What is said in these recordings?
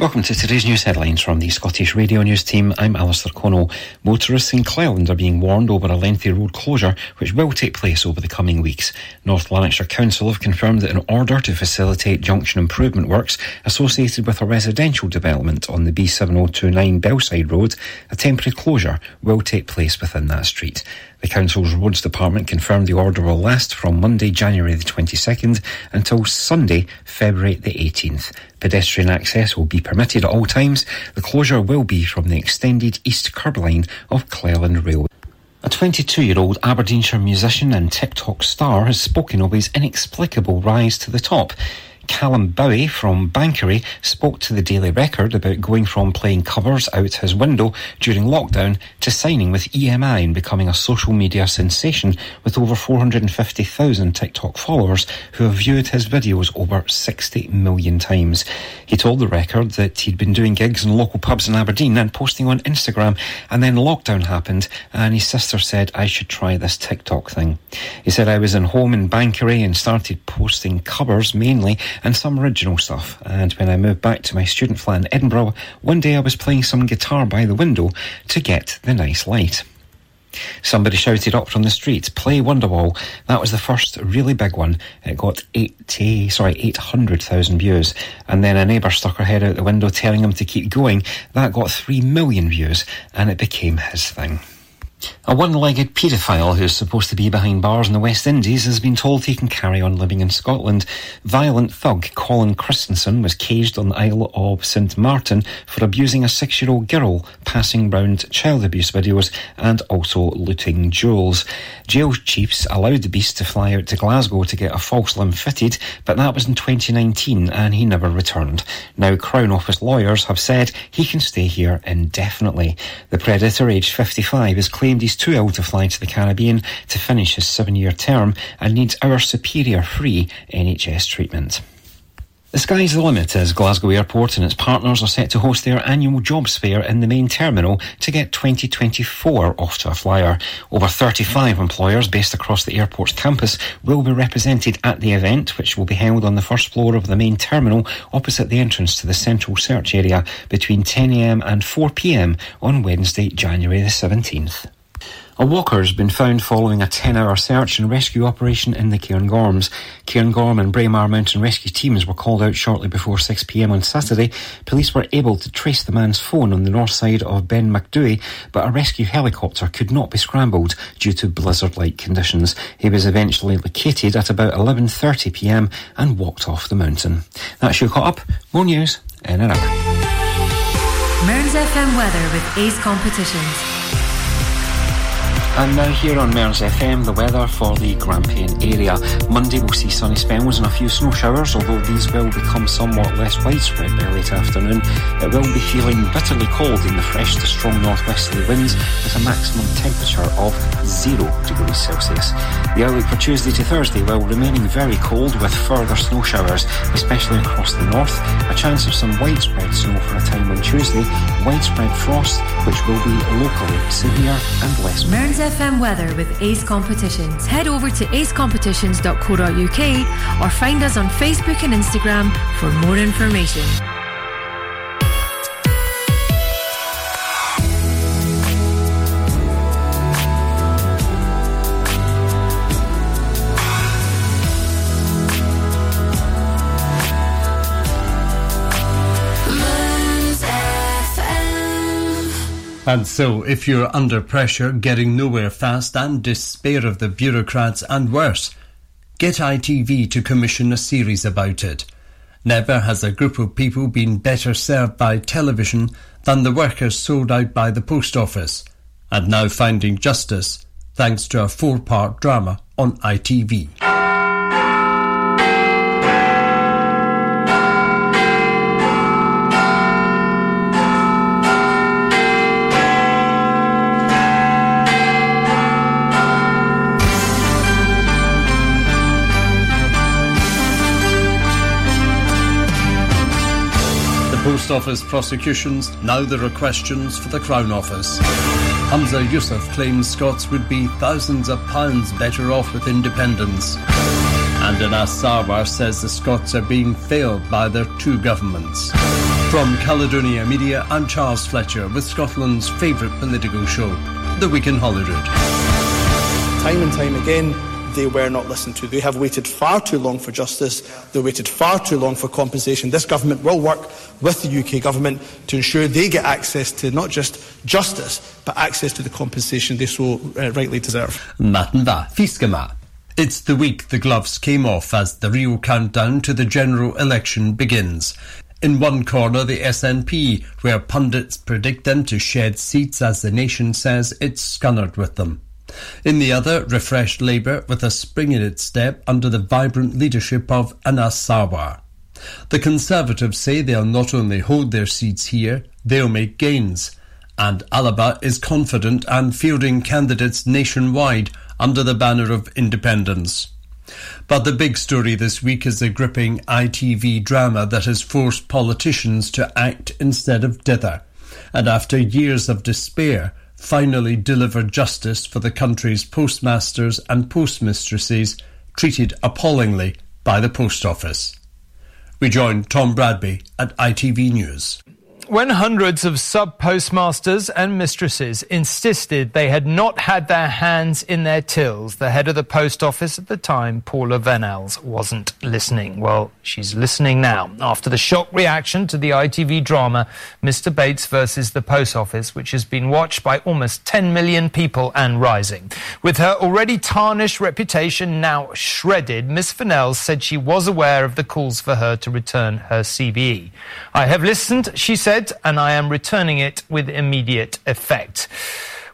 Welcome to today's news headlines from the Scottish Radio News team. I'm Alistair Connell. Motorists in Cleland are being warned over a lengthy road closure which will take place over the coming weeks. North Lanarkshire Council have confirmed that in order to facilitate junction improvement works associated with a residential development on the B7029 Bellside Road, a temporary closure will take place within that street. The Council's Roads Department confirmed the order will last from Monday, January the 22nd until Sunday, February the 18th. Pedestrian access will be permitted at all times. The closure will be from the extended east curb line of Cleland Railway. A 22 year old Aberdeenshire musician and TikTok star has spoken of his inexplicable rise to the top. Callum Bowie from Banchory spoke to the Daily Record about going from playing covers out his window during lockdown to signing with EMI and becoming a social media sensation with over 450,000 TikTok followers who have viewed his videos over 60 million times. He told the Record that he'd been doing gigs in local pubs in Aberdeen and posting on Instagram and then lockdown happened and his sister said I should try this TikTok thing. He said I was in home in Banchory and started posting covers mainly and some original stuff. And when I moved back to my student flat in Edinburgh, one day I was playing some guitar by the window to get the nice light. Somebody shouted up from the street, play Wonderwall. That was the first really big one. It got 80, sorry, 800,000 views. And then a neighbour stuck her head out the window telling him to keep going. That got 3 million views and it became his thing. A one-legged paedophile who's supposed to be behind bars in the West Indies has been told he can carry on living in Scotland. Violent thug Colin Christensen was caged on the Isle of St Martin for abusing a six-year-old girl, passing round child abuse videos and also looting jewels. Jail chiefs allowed the beast to fly out to Glasgow to get a false limb fitted, but that was in 2019 and he never returned. Now Crown Office lawyers have said he can stay here indefinitely. The predator, aged 55, is claimed claimed he's too ill to fly to the Caribbean to finish his seven year term and needs our superior free NHS treatment. The sky's the limit as Glasgow Airport and its partners are set to host their annual jobs fair in the main terminal to get 2024 off to a flyer. Over 35 employers based across the airport's campus will be represented at the event, which will be held on the first floor of the main terminal opposite the entrance to the central search area between 10am and 4pm on Wednesday, January the 17th. A walker has been found following a 10 hour search and rescue operation in the Cairngorms. Cairngorm and Braemar mountain rescue teams were called out shortly before 6pm on Saturday. Police were able to trace the man's phone on the north side of Ben Macdui, but a rescue helicopter could not be scrambled due to blizzard-like conditions. He was eventually located at about 11.30pm and walked off the mountain. That's your caught up. More news in an hour. Mearns FM weather with Ace Competitions. And now here on Mearns FM, the weather for the Grampian area. Monday we'll see sunny spells and a few snow showers, although these will become somewhat less widespread by late afternoon. It will be feeling bitterly cold in the fresh to strong northwesterly winds with a maximum temperature of 0 degrees Celsius. The outlook for Tuesday to Thursday will remaining very cold with further snow showers, especially across the north. A chance of some widespread snow for a time on Tuesday, widespread frost, which will be locally severe and less. FM weather with Ace Competitions. Head over to acecompetitions.co.uk or find us on Facebook and Instagram for more information. And so, if you're under pressure, getting nowhere fast, and despair of the bureaucrats, and worse, get ITV to commission a series about it. Never has a group of people been better served by television than the workers sold out by the post office, and now finding justice thanks to a four part drama on ITV. Office prosecutions, now there are questions for the Crown Office. Humza Yousaf claims Scots would be thousands of pounds better off with independence. And Anas Sarwar says the Scots are being failed by their two governments. From Caledonia Media, I'm Charles Fletcher with Scotland's favourite political show, The Week in Holyrood. Time and time again, they were not listened to. They have waited far too long for justice. They waited far too long for compensation. This government will work with the UK government to ensure they get access to not just justice, but access to the compensation they so uh, rightly deserve. It's the week the gloves came off as the real countdown to the general election begins. In one corner, the SNP, where pundits predict them to shed seats as the nation says it's scunnered with them. In the other, refreshed Labour with a spring in its step under the vibrant leadership of Anas. The Conservatives say they'll not only hold their seats here, they'll make gains. And Alba is confident and fielding candidates nationwide under the banner of independence. But the big story this week is the gripping ITV drama that has forced politicians to act instead of dither. And after years of despair, finally delivered justice for the country's postmasters and postmistresses treated appallingly by the post office. We join Tom Bradby at ITV News. When hundreds of sub postmasters and mistresses insisted they had not had their hands in their tills, the head of the post office at the time, Paula Vennells, wasn't listening. Well, she's listening now after the shock reaction to the ITV drama Mr. Bates versus the Post Office, which has been watched by almost 10 million people and rising. With her already tarnished reputation now shredded, Miss Vennells said she was aware of the calls for her to return her CBE. I have listened, she said and I am returning it with immediate effect.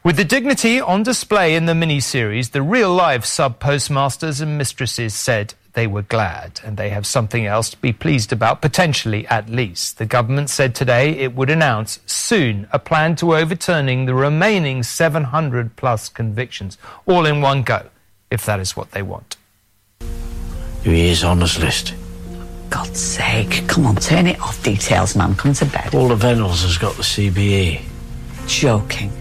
With the dignity on display in the mini-series, the real-life sub-postmasters and mistresses said they were glad and they have something else to be pleased about, potentially at least. The government said today it would announce soon a plan to overturning the remaining 700 plus convictions, all in one go, if that is what they want. He is on this list. God's sake. Come on, turn it off. Details, man. Come to bed. Paula Vennells has got the CBE. Joking.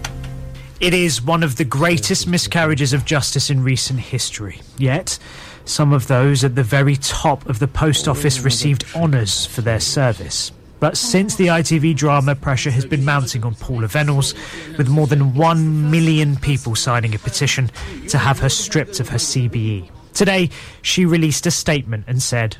It is one of the greatest miscarriages of justice in recent history. Yet, some of those at the very top of the post office received honours for their service. But since the ITV drama, pressure has been mounting on Paula Vennells, with more than one million people signing a petition to have her stripped of her CBE. Today, she released a statement and said,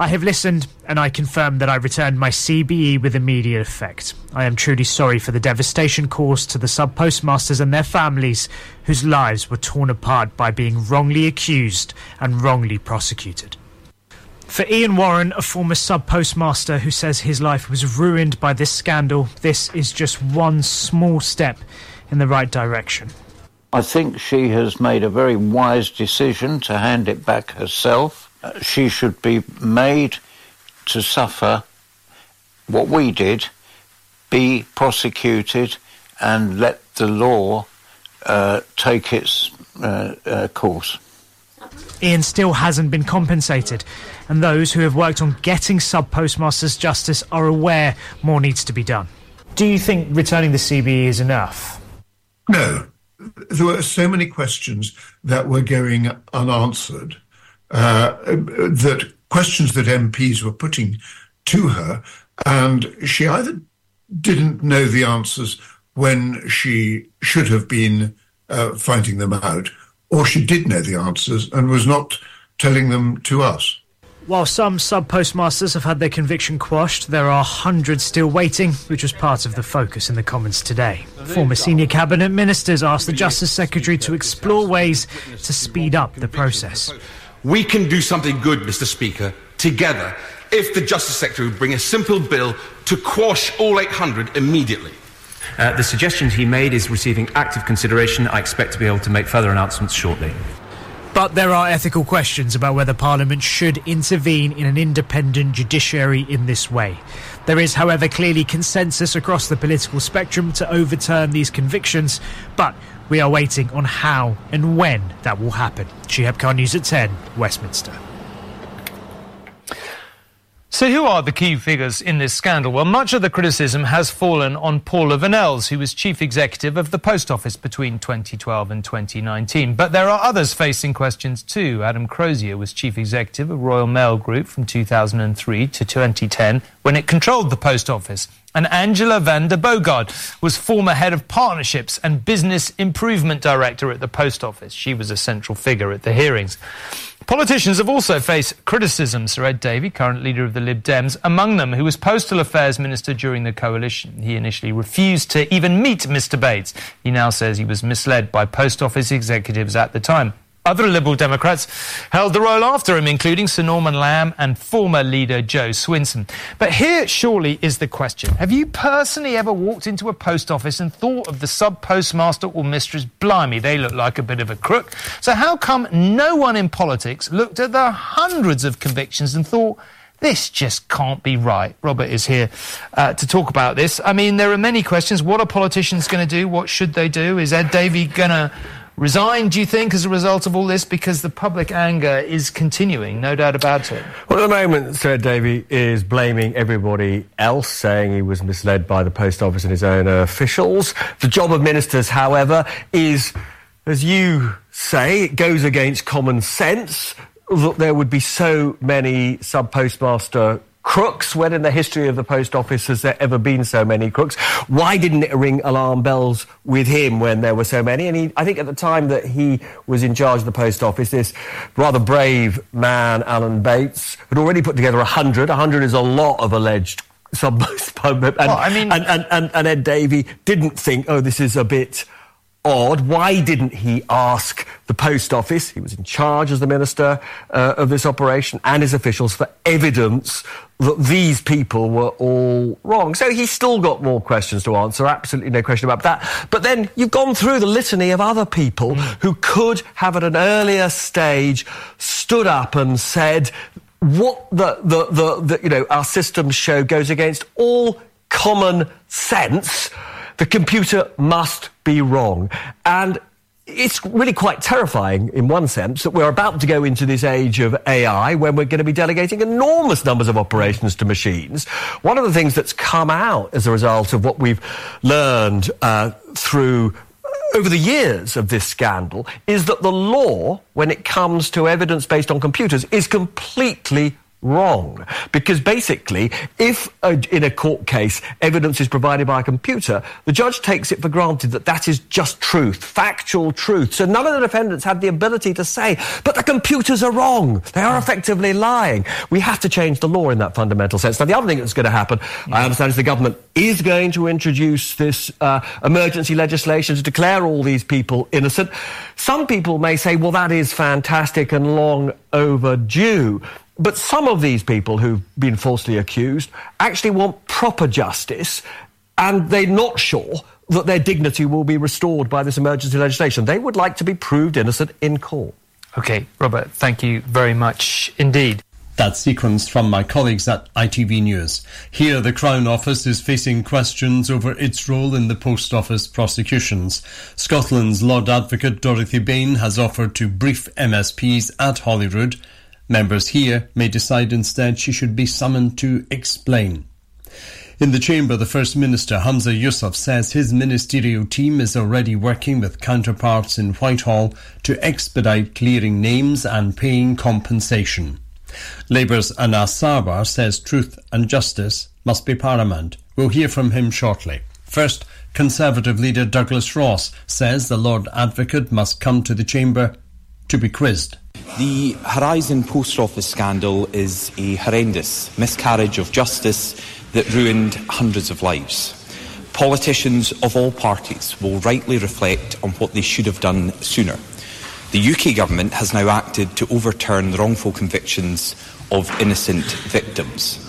I have listened and I confirm that I returned my CBE with immediate effect. I am truly sorry for the devastation caused to the sub postmasters and their families whose lives were torn apart by being wrongly accused and wrongly prosecuted. For Ian Warren, a former sub postmaster who says his life was ruined by this scandal, this is just one small step in the right direction. I think she has made a very wise decision to hand it back herself she should be made to suffer what we did, be prosecuted, and let the law uh, take its uh, uh, course. Ian still hasn't been compensated, and those who have worked on getting sub postmasters justice are aware more needs to be done. Do you think returning the CBE is enough? No. There were so many questions that were going unanswered uh, that questions that MPs were putting to her, and she either didn't know the answers when she should have been uh, finding them out, or she did know the answers and was not telling them to us. While some sub postmasters have had their conviction quashed, there are hundreds still waiting, which was part of the focus in the Commons today. Former senior cabinet ministers asked the Justice Secretary to explore ways to speed up the process. We can do something good, Mr. Speaker, together, if the Justice Secretary would bring a simple bill to quash all 800 immediately. Uh, the suggestions he made is receiving active consideration. I expect to be able to make further announcements shortly. But there are ethical questions about whether Parliament should intervene in an independent judiciary in this way. There is, however, clearly consensus across the political spectrum to overturn these convictions, but we are waiting on how and when that will happen. Shehab Khan News at 10, Westminster. So, who are the key figures in this scandal? Well, much of the criticism has fallen on Paula Vennells, who was chief executive of the Post Office between 2012 and 2019. But there are others facing questions too. Adam Crozier was chief executive of Royal Mail Group from 2003 to 2010 when it controlled the Post Office. And Angela van den Bogerd was former head of partnerships and business improvement director at the Post Office. She was a central figure at the hearings. Politicians have also faced criticism. Sir Ed Davey, current leader of the Lib Dems, among them, who was Postal Affairs Minister during the coalition. He initially refused to even meet Mr Bates. He now says he was misled by Post Office executives at the time. Other Liberal Democrats held the role after him, including Sir Norman Lamb and former leader Jo Swinson. But here, surely, is the question Have you personally ever walked into a post office and thought of the sub postmaster or mistress? Blimey, they look like a bit of a crook. So, how come no one in politics looked at the hundreds of convictions and thought, this just can't be right. Robert is here uh, to talk about this. I mean, there are many questions. What are politicians going to do? What should they do? Is Ed Davey going to resign, do you think, as a result of all this? Because the public anger is continuing, no doubt about it. Well, at the moment, Sir Davey is blaming everybody else, saying he was misled by the Post Office and his own officials. The job of ministers, however, is, as you say, it goes against common sense that there would be so many sub postmaster crooks. When in the history of the post office has there ever been so many crooks? Why didn't it ring alarm bells with him when there were so many? And he, I think at the time that he was in charge of the post office, this rather brave man, Alan Bates, had already put together a hundred. A hundred is a lot of alleged sub and, well, I mean, and, and, and, and Ed Davey didn't think, oh, this is a bit odd. Why didn't he ask the post office, he was in charge as the minister uh, of this operation, and his officials for evidence that these people were all wrong? So he's still got more questions to answer, absolutely no question about that. But then you've gone through the litany of other people mm. who could have at an earlier stage stood up and said, what the, the, the, the you know, our systems show goes against all common sense the computer must be wrong. And it's really quite terrifying in one sense that we're about to go into this age of AI when we're going to be delegating enormous numbers of operations to machines. One of the things that's come out as a result of what we've learned uh, through uh, over the years of this scandal is that the law, when it comes to evidence based on computers, is completely wrong. Because basically, if a, in a court case evidence is provided by a computer, the judge takes it for granted that that is just truth, factual truth. So none of the defendants had the ability to say, but the computers are wrong. They are effectively lying. We have to change the law in that fundamental sense. Now, the other thing that's going to happen, I understand, is the government is going to introduce this uh, emergency legislation to declare all these people innocent. Some people may say, well, that is fantastic and long overdue. But some of these people who've been falsely accused actually want proper justice and they're not sure that their dignity will be restored by this emergency legislation. They would like to be proved innocent in court. Okay, Robert, thank you very much indeed. That sequence from my colleagues at ITV News. Here, the Crown Office is facing questions over its role in the Post Office prosecutions. Scotland's Lord Advocate Dorothy Bain has offered to brief MSPs at Holyrood Members here may decide instead she should be summoned to explain. In the chamber, the First Minister Humza Yousaf says his ministerial team is already working with counterparts in Whitehall to expedite clearing names and paying compensation. Labour's Anas Sarwar says truth and justice must be paramount. We'll hear from him shortly. First, Conservative leader Douglas Ross says the Lord Advocate must come to the chamber to be quizzed. The Horizon Post Office scandal is a horrendous miscarriage of justice that ruined hundreds of lives. Politicians of all parties will rightly reflect on what they should have done sooner. The UK government has now acted to overturn the wrongful convictions of innocent victims.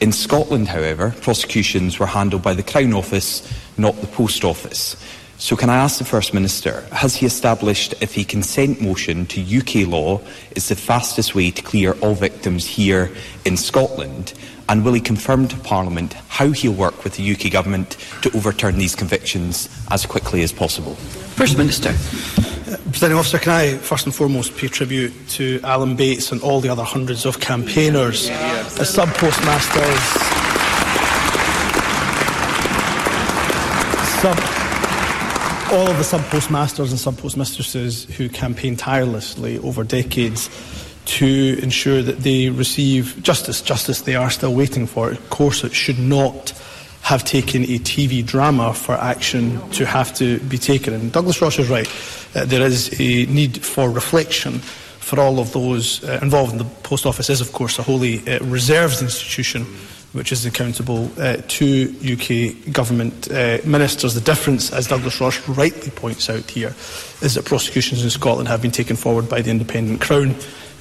In Scotland, however, prosecutions were handled by the Crown Office, not the Post Office. So can I ask the First Minister, has he established if a consent motion to UK law is the fastest way to clear all victims here in Scotland? And will he confirm to Parliament how he'll work with the UK Government to overturn these convictions as quickly as possible? First Minister. Uh, Presiding officer, can I first and foremost pay tribute to Alan Bates and all the other hundreds of campaigners, uh, as sub postmasters, sub, all of the sub postmasters and sub postmistresses who campaigned tirelessly over decades to ensure that they receive justice, justice they are still waiting for. Of course, it should not have taken a TV drama for action to have to be taken. And Douglas Ross is right. Uh, there is a need for reflection for all of those uh, involved. And the Post Office is, of course, a wholly uh, reserved institution which is accountable uh, to UK government uh, ministers. The difference, as Douglas Ross rightly points out here, is that prosecutions in Scotland have been taken forward by the Independent Crown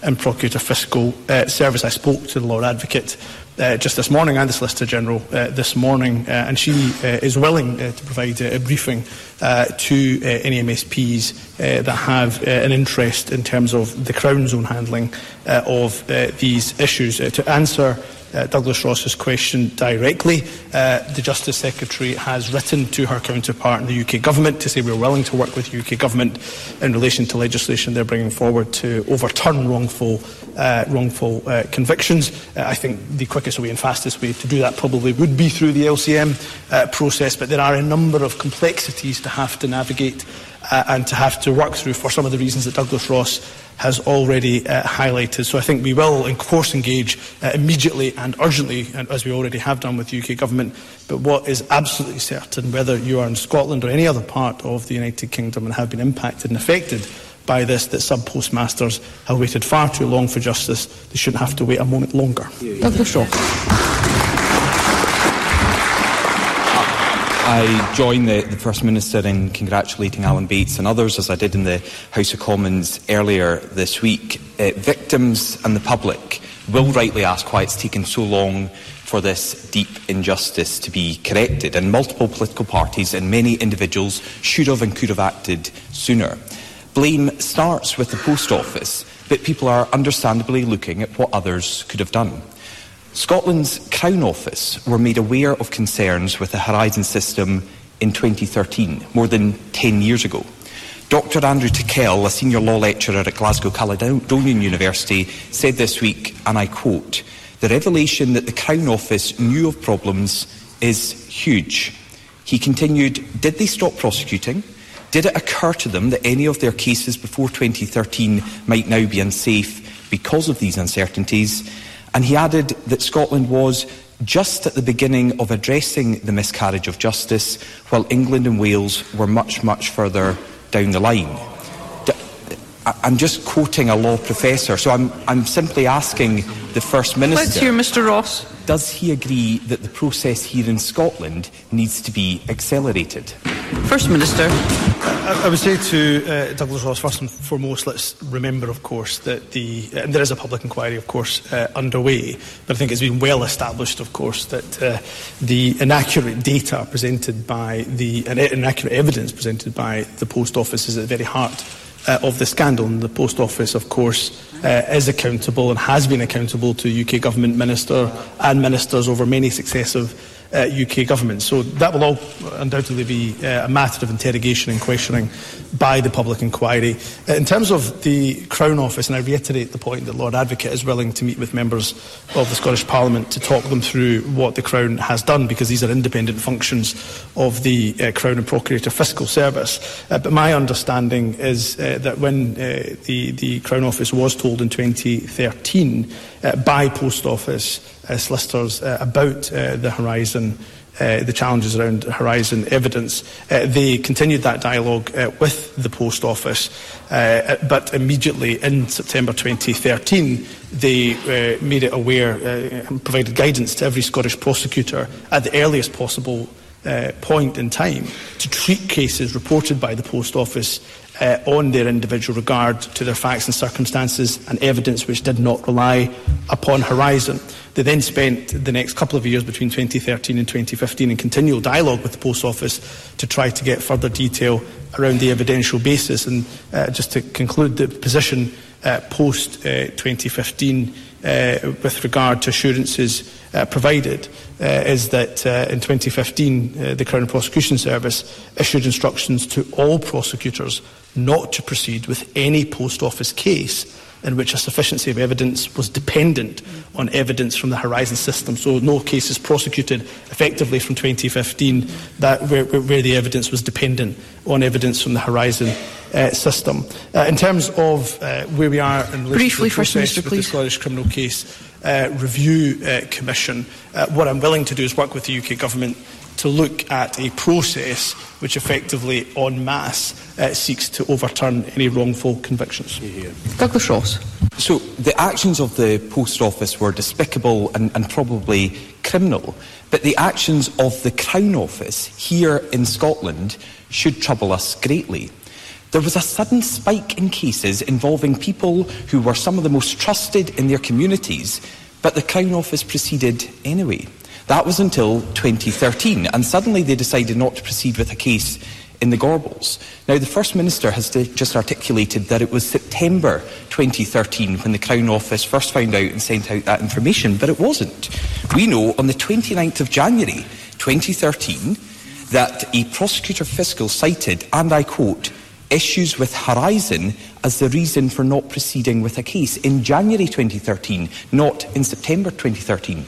and Procurator Fiscal uh, Service. I spoke to the Lord Advocate uh, just this morning and the Solicitor General uh, this morning, uh, and she is willing to provide a briefing to any MSPs that have an interest in terms of the Crown's own handling of these issues. To answer uh, Douglas Ross's question directly. Uh, the Justice Secretary has written to her counterpart in the UK Government to say we're willing to work with UK Government in relation to legislation they're bringing forward to overturn wrongful, uh, wrongful uh, convictions. Uh, I think the quickest way and fastest way to do that probably would be through the LCM uh, process, but there are a number of complexities to have to navigate uh, and to have to work through for some of the reasons that Douglas Ross has already uh, highlighted. So I think we will, of course, engage uh, immediately and urgently, and as we already have done with the UK Government. But what is absolutely certain, whether you are in Scotland or any other part of the United Kingdom and have been impacted and affected by this, that sub postmasters have waited far too long for justice. They shouldn't have to wait a moment longer. Douglas Ross. I join the, the First Minister in congratulating Alan Bates and others, as I did in the House of Commons earlier this week. Uh, victims and the public will rightly ask why it's taken so long for this deep injustice to be corrected, and multiple political parties and many individuals should have and could have acted sooner. Blame starts with the Post Office, but people are understandably looking at what others could have done. Scotland's Crown Office were made aware of concerns with the Horizon system in 2013, more than 10 years ago. Dr Andrew Tickell, a senior law lecturer at Glasgow Caledonian University, said this week, and I quote, the revelation that the Crown Office knew of problems is huge. He continued, did they stop prosecuting? Did it occur to them that any of their cases before 2013 might now be unsafe because of these uncertainties? And he added that Scotland was just at the beginning of addressing the miscarriage of justice, while England and Wales were much, much further down the line. I'm just quoting a law professor, so I'm, I'm simply asking the First Minister. Let's hear Mr Ross. Does he agree that the process here in Scotland needs to be accelerated? First Minister. I, I would say to uh, Douglas Ross, first and foremost, let's remember, of course, that the and there is a public inquiry, of course, uh, underway. But I think it's been well established, of course, that uh, the inaccurate data presented by the inaccurate evidence presented by the Post Office is at the very heart uh, of the scandal. And the Post Office, of course, uh, is accountable and has been accountable to UK Government Minister and ministers over many successive UK government. So that will all undoubtedly be uh, a matter of interrogation and questioning by the public inquiry. Uh, in terms of the Crown Office, and I reiterate the point that Lord Advocate is willing to meet with members of the Scottish Parliament to talk them through what the Crown has done, because these are independent functions of the uh, Crown and Procurator Fiscal Service. Uh, but my understanding is uh, that when uh, the, the Crown Office was told in 2013 uh, by Post Office uh, solicitors uh, about uh, the Horizon uh, the challenges around Horizon evidence. Uh, they continued that dialogue uh, with the Post Office, uh, but immediately in September 2013, they uh, made it aware uh, and provided guidance to every Scottish prosecutor at the earliest possible uh, point in time to treat cases reported by the Post Office uh, on their individual regard to their facts and circumstances and evidence which did not rely upon Horizon. They then spent the next couple of years between 2013 and 2015 in continual dialogue with the Post Office to try to get further detail around the evidential basis. And uh, just to conclude, the position uh, post uh, 2015 uh, with regard to assurances uh, provided is that in 2015 uh, the Crown Prosecution Service issued instructions to all prosecutors not to proceed with any post office case in which a sufficiency of evidence was dependent on evidence from the Horizon system. So no cases prosecuted effectively from 2015 that where, where the evidence was dependent on evidence from the Horizon uh, system. Uh, in terms of uh, where we are in relation Briefly, to the process Minister, with the Scottish Criminal Case uh, Review uh, Commission, uh, what I'm willing to do is work with the UK Government to look at a process which effectively, en masse, uh, seeks to overturn any wrongful convictions. Douglas Ross. So the actions of the Post Office were despicable and, and probably criminal, but the actions of the Crown Office here in Scotland should trouble us greatly. There was a sudden spike in cases involving people who were some of the most trusted in their communities, but the Crown Office proceeded anyway. That was until 2013, and suddenly they decided not to proceed with a case in the Gorbals. Now, the First Minister has just articulated that it was September 2013 when the Crown Office first found out and sent out that information, but it wasn't. We know on the 29th of January 2013 that a prosecutor fiscal cited, and I quote, issues with Horizon as the reason for not proceeding with a case in January 2013, not in September 2013.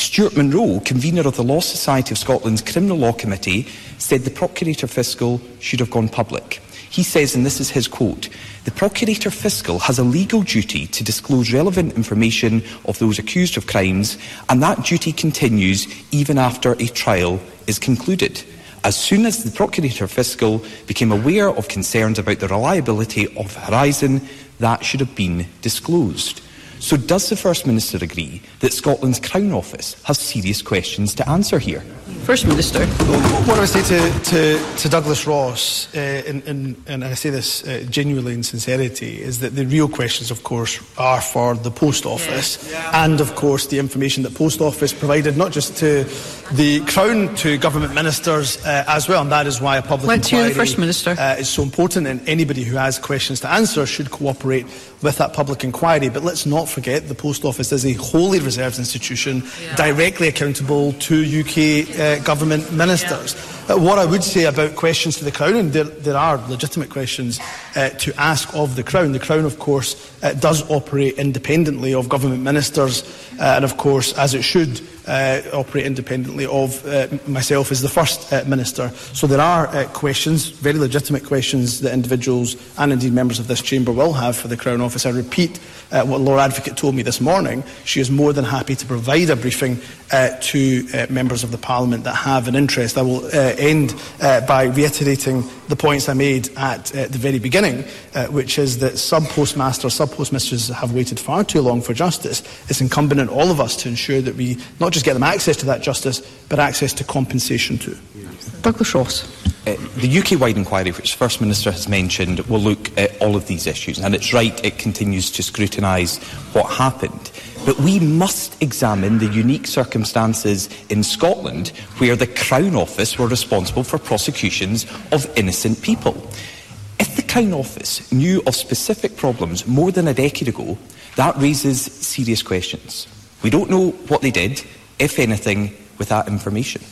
Stuart Munro, convener of the Law Society of Scotland's Criminal Law Committee, said the Procurator Fiscal should have gone public. He says, and this is his quote, the Procurator Fiscal has a legal duty to disclose relevant information of those accused of crimes, and that duty continues even after a trial is concluded. As soon as the Procurator Fiscal became aware of concerns about the reliability of Horizon, that should have been disclosed. So, does the First Minister agree that Scotland's Crown Office has serious questions to answer here? First Minister. What I would say to, to, to Douglas Ross, uh, and, and, and I say this uh, genuinely in sincerity, is that the real questions, of course, are for the Post Office and, of course, the information that Post Office provided not just to the Crown, to government ministers uh, as well, and that is why a public Went to you, the inquiry First Minister. uh, is so important, and anybody who has questions to answer should cooperate with that public inquiry. But let's not forget the Post Office is a wholly reserved institution, directly accountable to UK uh, government ministers. Uh, what I would say about questions to the Crown, and there, there are legitimate questions uh, to ask of the Crown. The Crown, of course, uh, does operate independently of government ministers, uh, and of course, as it should, operate independently of uh, myself as the First uh, Minister. So there are uh, questions, very legitimate questions, that individuals and indeed members of this chamber will have for the Crown Office. I repeat uh, what Lord Advocate told me this morning. She is more than happy to provide a briefing uh, to uh, members of the Parliament that have an interest. I will uh, end uh, by reiterating the points I made at uh, the very beginning, uh, which is that sub-postmasters, sub-postmistresses have waited far too long for justice. It's incumbent on all of us to ensure that we not just get them access to that justice, but access to compensation too. Douglas Ross. Uh, the UK-wide inquiry, which the First Minister has mentioned, will look at all of these issues, and it's right it continues to scrutinise what happened. But we must examine the unique circumstances in Scotland where the Crown Office were responsible for prosecutions of innocent people. If the Crown Office knew of specific problems more than a decade ago, that raises serious questions. We don't know what they did, if anything, with that information.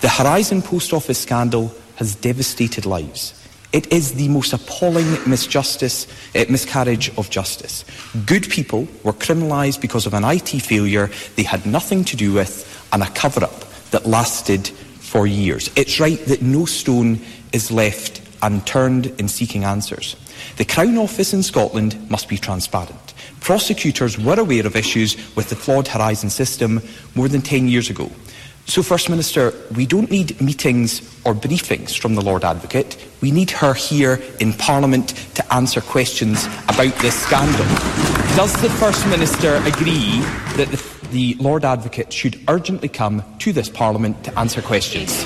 The Horizon Post Office scandal has devastated lives. It is the most appalling misjustice, uh, miscarriage of justice. Good people were criminalised because of an IT failure they had nothing to do with and a cover up that lasted for years. It's right that no stone is left unturned in seeking answers. The Crown Office in Scotland must be transparent. Prosecutors were aware of issues with the flawed Horizon system more than 10 years ago. So, First Minister, we don't need meetings or briefings from the Lord Advocate. We need her here in Parliament to answer questions about this scandal. Does the First Minister agree that the, the Lord Advocate should urgently come to this Parliament to answer questions?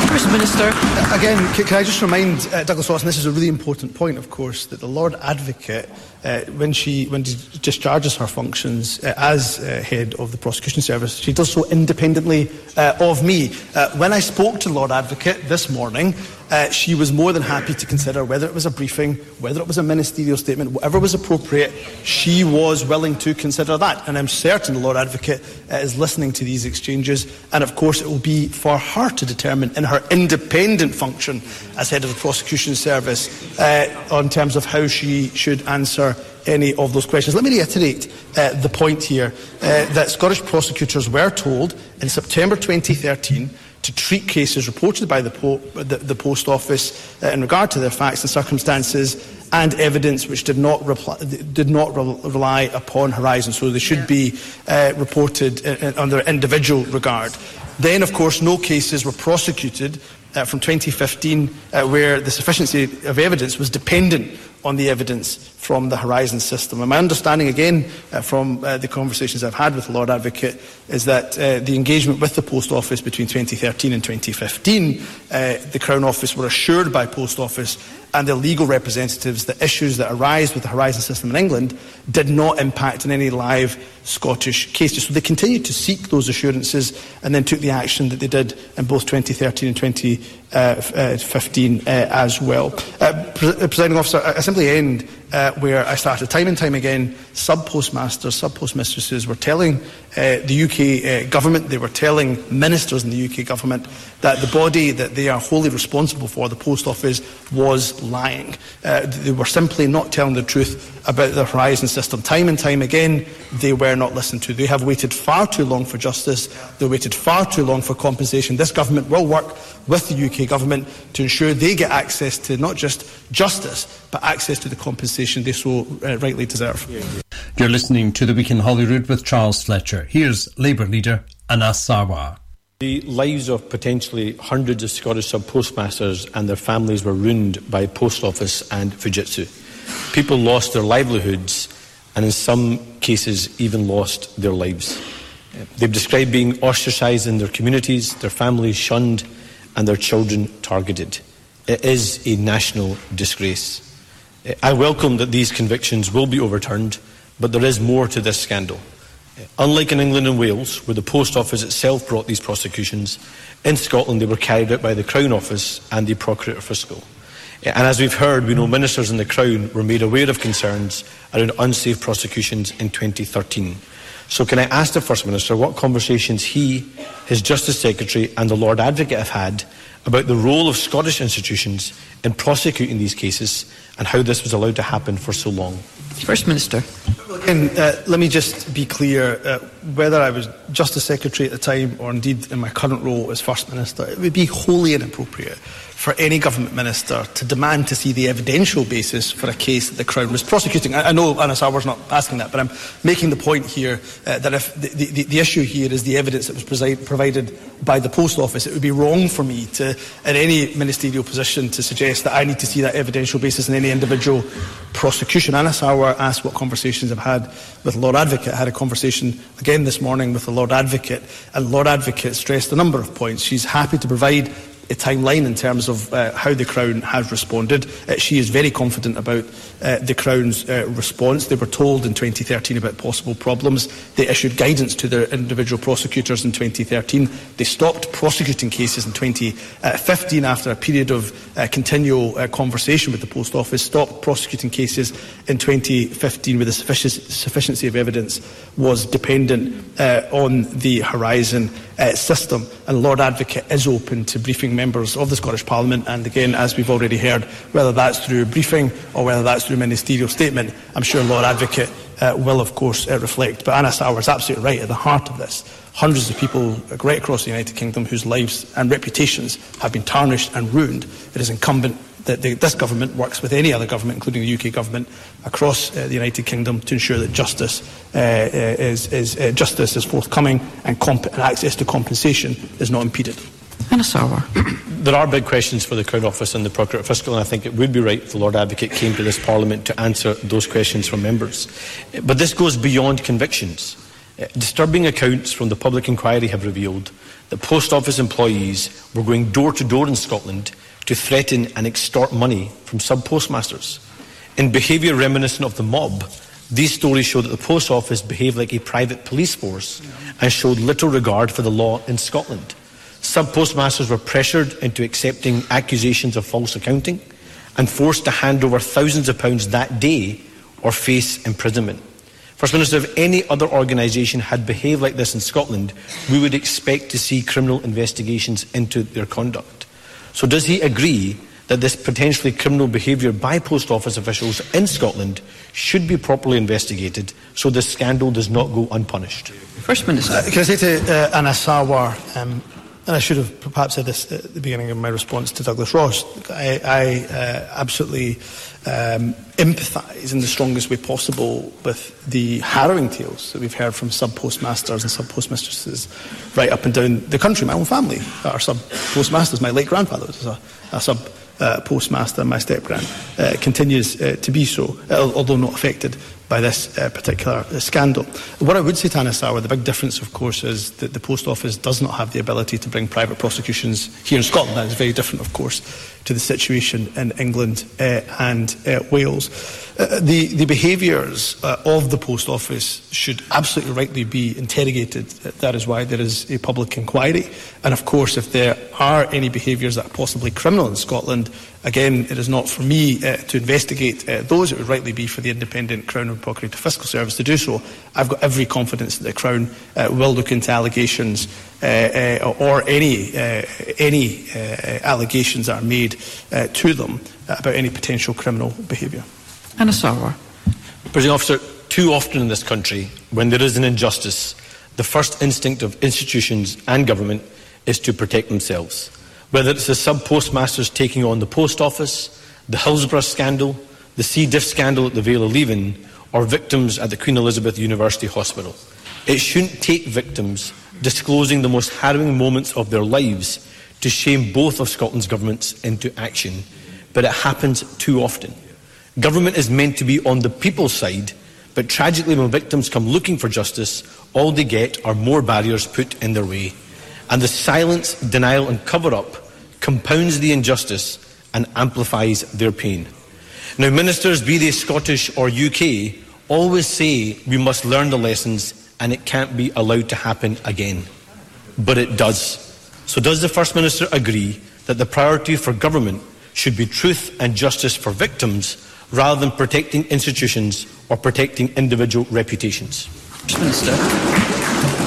First Minister. Again, c- can I just remind uh, Douglas and this is a really important point, of course, that the Lord Advocate, uh, when she when she discharges her functions uh, as uh, head of the prosecution service, she does so independently uh, of me. Uh, when I spoke to Lord Advocate this morning, uh, she was more than happy to consider whether it was a briefing, whether it was a ministerial statement, whatever was appropriate, she was willing to consider that. And I'm certain the Lord Advocate uh, is listening to these exchanges. And of course, it will be for her to determine in her independent function as head of the prosecution service uh, on terms of how she should answer any of those questions. Let me reiterate uh, the point here uh, that Scottish prosecutors were told in September 2013 to treat cases reported by the, po- the, the Post Office uh, in regard to their facts and circumstances and evidence which did not, did not re- rely upon Horizon. So they should be uh, reported in, in, on their individual regard. Then, of course, no cases were prosecuted uh, from 2015 uh, where the sufficiency of evidence was dependent on the evidence from the Horizon system. And my understanding, again, uh, from uh, the conversations I've had with the Lord Advocate, is that uh, the engagement with the Post Office between 2013 and 2015, uh, the Crown Office were assured by Post Office and their legal representatives that issues that arise with the Horizon system in England did not impact on any live Scottish cases. So they continued to seek those assurances and then took the action that they did in both 2013 and 2015 uh, as well. Uh, Presiding officer, I simply end uh, where I started. Time and time again, sub postmasters, sub postmistresses were telling uh, the UK uh, government, they were telling ministers in the UK government that the body that they are wholly responsible for, the Post Office, was lying. Uh, they were simply not telling the truth about the Horizon system. Time and time again, they were not listened to. They have waited far too long for justice. They waited far too long for compensation. This government will work with the UK government to ensure they get access to not just justice, but access to the compensation they so uh, rightly deserve. You're listening to The Week in Holyrood with Charles Fletcher. Here's Labour leader Anas Sarwar. The lives of potentially hundreds of Scottish sub postmasters and their families were ruined by Post Office and Fujitsu. People lost their livelihoods and, in some cases, even lost their lives. They've described being ostracised in their communities, their families shunned, and their children targeted. It is a national disgrace. I welcome that these convictions will be overturned, but there is more to this scandal. Unlike in England and Wales, where the Post Office itself brought these prosecutions, in Scotland they were carried out by the Crown Office and the Procurator Fiscal. And as we've heard, we know ministers in the Crown were made aware of concerns around unsafe prosecutions in 2013. So, can I ask the First Minister what conversations he, his Justice Secretary, and the Lord Advocate have had about the role of Scottish institutions in prosecuting these cases and how this was allowed to happen for so long? First Minister. Again, uh, let me just be clear uh, whether I was Justice Secretary at the time or indeed in my current role as First Minister, it would be wholly inappropriate for any government minister to demand to see the evidential basis for a case that the Crown was prosecuting. I, I know Anas Sarwar's not asking that, but I'm making the point here uh, that if the, the, the, issue here is the evidence that was preside, provided by the Post Office, it would be wrong for me to, in any ministerial position, to suggest that I need to see that evidential basis in any individual prosecution. Anas Sarwar asked what conversations I've had with the Lord Advocate. I had a conversation again this morning with the Lord Advocate, and Lord Advocate stressed a number of points. She's happy to provide timeline in terms of uh, how the Crown has responded. Uh, she is very confident about uh, the Crown's uh, response. They were told in 2013 about possible problems. They issued guidance to their individual prosecutors in 2013. They stopped prosecuting cases in 2015 after a period of uh, continual uh, conversation with the Post Office, stopped prosecuting cases in 2015 where the sufficiency of evidence was dependent on the Horizon system. And Lord Advocate is open to briefing members of the Scottish Parliament. And again, as we've already heard, whether that's through briefing or whether that's through ministerial statement, I'm sure Lord Advocate uh, will, of course, uh, reflect. But Anas Sarwar is absolutely right at the heart of this. Hundreds of people right across the United Kingdom whose lives and reputations have been tarnished and ruined. It is incumbent that the, this government works with any other government, including the UK government, across uh, the United Kingdom to ensure that justice uh, uh is, is uh, justice is forthcoming and, and access to compensation is not impeded. There are big questions for the Crown Office and the Procurator Fiscal, and I think it would be right if the Lord Advocate came to this Parliament to answer those questions from members. But this goes beyond convictions. Disturbing accounts from the public inquiry have revealed that Post Office employees were going door to door in Scotland to threaten and extort money from sub postmasters. In behaviour reminiscent of the mob, these stories show that the Post Office behaved like a private police force and showed little regard for the law in Scotland. Sub postmasters were pressured into accepting accusations of false accounting and forced to hand over thousands of pounds that day or face imprisonment. First Minister, if any other organisation had behaved like this in Scotland, we would expect to see criminal investigations into their conduct. So, does he agree that this potentially criminal behaviour by post office officials in Scotland should be properly investigated so this scandal does not go unpunished? First Minister. Uh, can I say to uh, Anas Sarwar, um, and I should have perhaps said this at the beginning of my response to Douglas Ross, I, I uh, absolutely um, empathise in the strongest way possible with the harrowing tales that we've heard from sub postmasters and sub postmistresses right up and down the country. My own family are sub postmasters. My late grandfather was a, a sub uh, postmaster, and my step grand, uh, continues uh, to be so, although not affected by this uh, particular uh, scandal. What I would say to Anas Sarwar, the big difference, of course, is that the Post Office does not have the ability to bring private prosecutions here in Scotland. That is very different, of course, to the situation in England uh, and uh, Wales. Uh, the the behaviours uh, of the Post Office should absolutely rightly be interrogated. That is why there is a public inquiry. And of course, if there are any behaviours that are possibly criminal in Scotland, again, it is not for me uh, to investigate uh, those. It would rightly be for the independent Crown and Procurator Fiscal Service to do so. I've got every confidence that the Crown uh, will look into allegations uh, uh, or any uh, any uh, allegations that are made uh, to them about any potential criminal behaviour. Anas Sarwar. Presiding officer, too often in this country, when there is an injustice, the first instinct of institutions and government is to protect themselves. Whether it's the sub postmasters taking on the post office, the Hillsborough scandal, the C. diff scandal at the Vale of Leven, or victims at the Queen Elizabeth University Hospital. It shouldn't take victims disclosing the most harrowing moments of their lives to shame both of Scotland's governments into action, but it happens too often. Government is meant to be on the people's side, but tragically, when victims come looking for justice, all they get are more barriers put in their way. And the silence, denial, and cover up compounds the injustice and amplifies their pain. Now, ministers, be they Scottish or UK, always say we must learn the lessons and it can't be allowed to happen again. But it does. So, does the First Minister agree that the priority for government should be truth and justice for victims rather than protecting institutions or protecting individual reputations? Minister.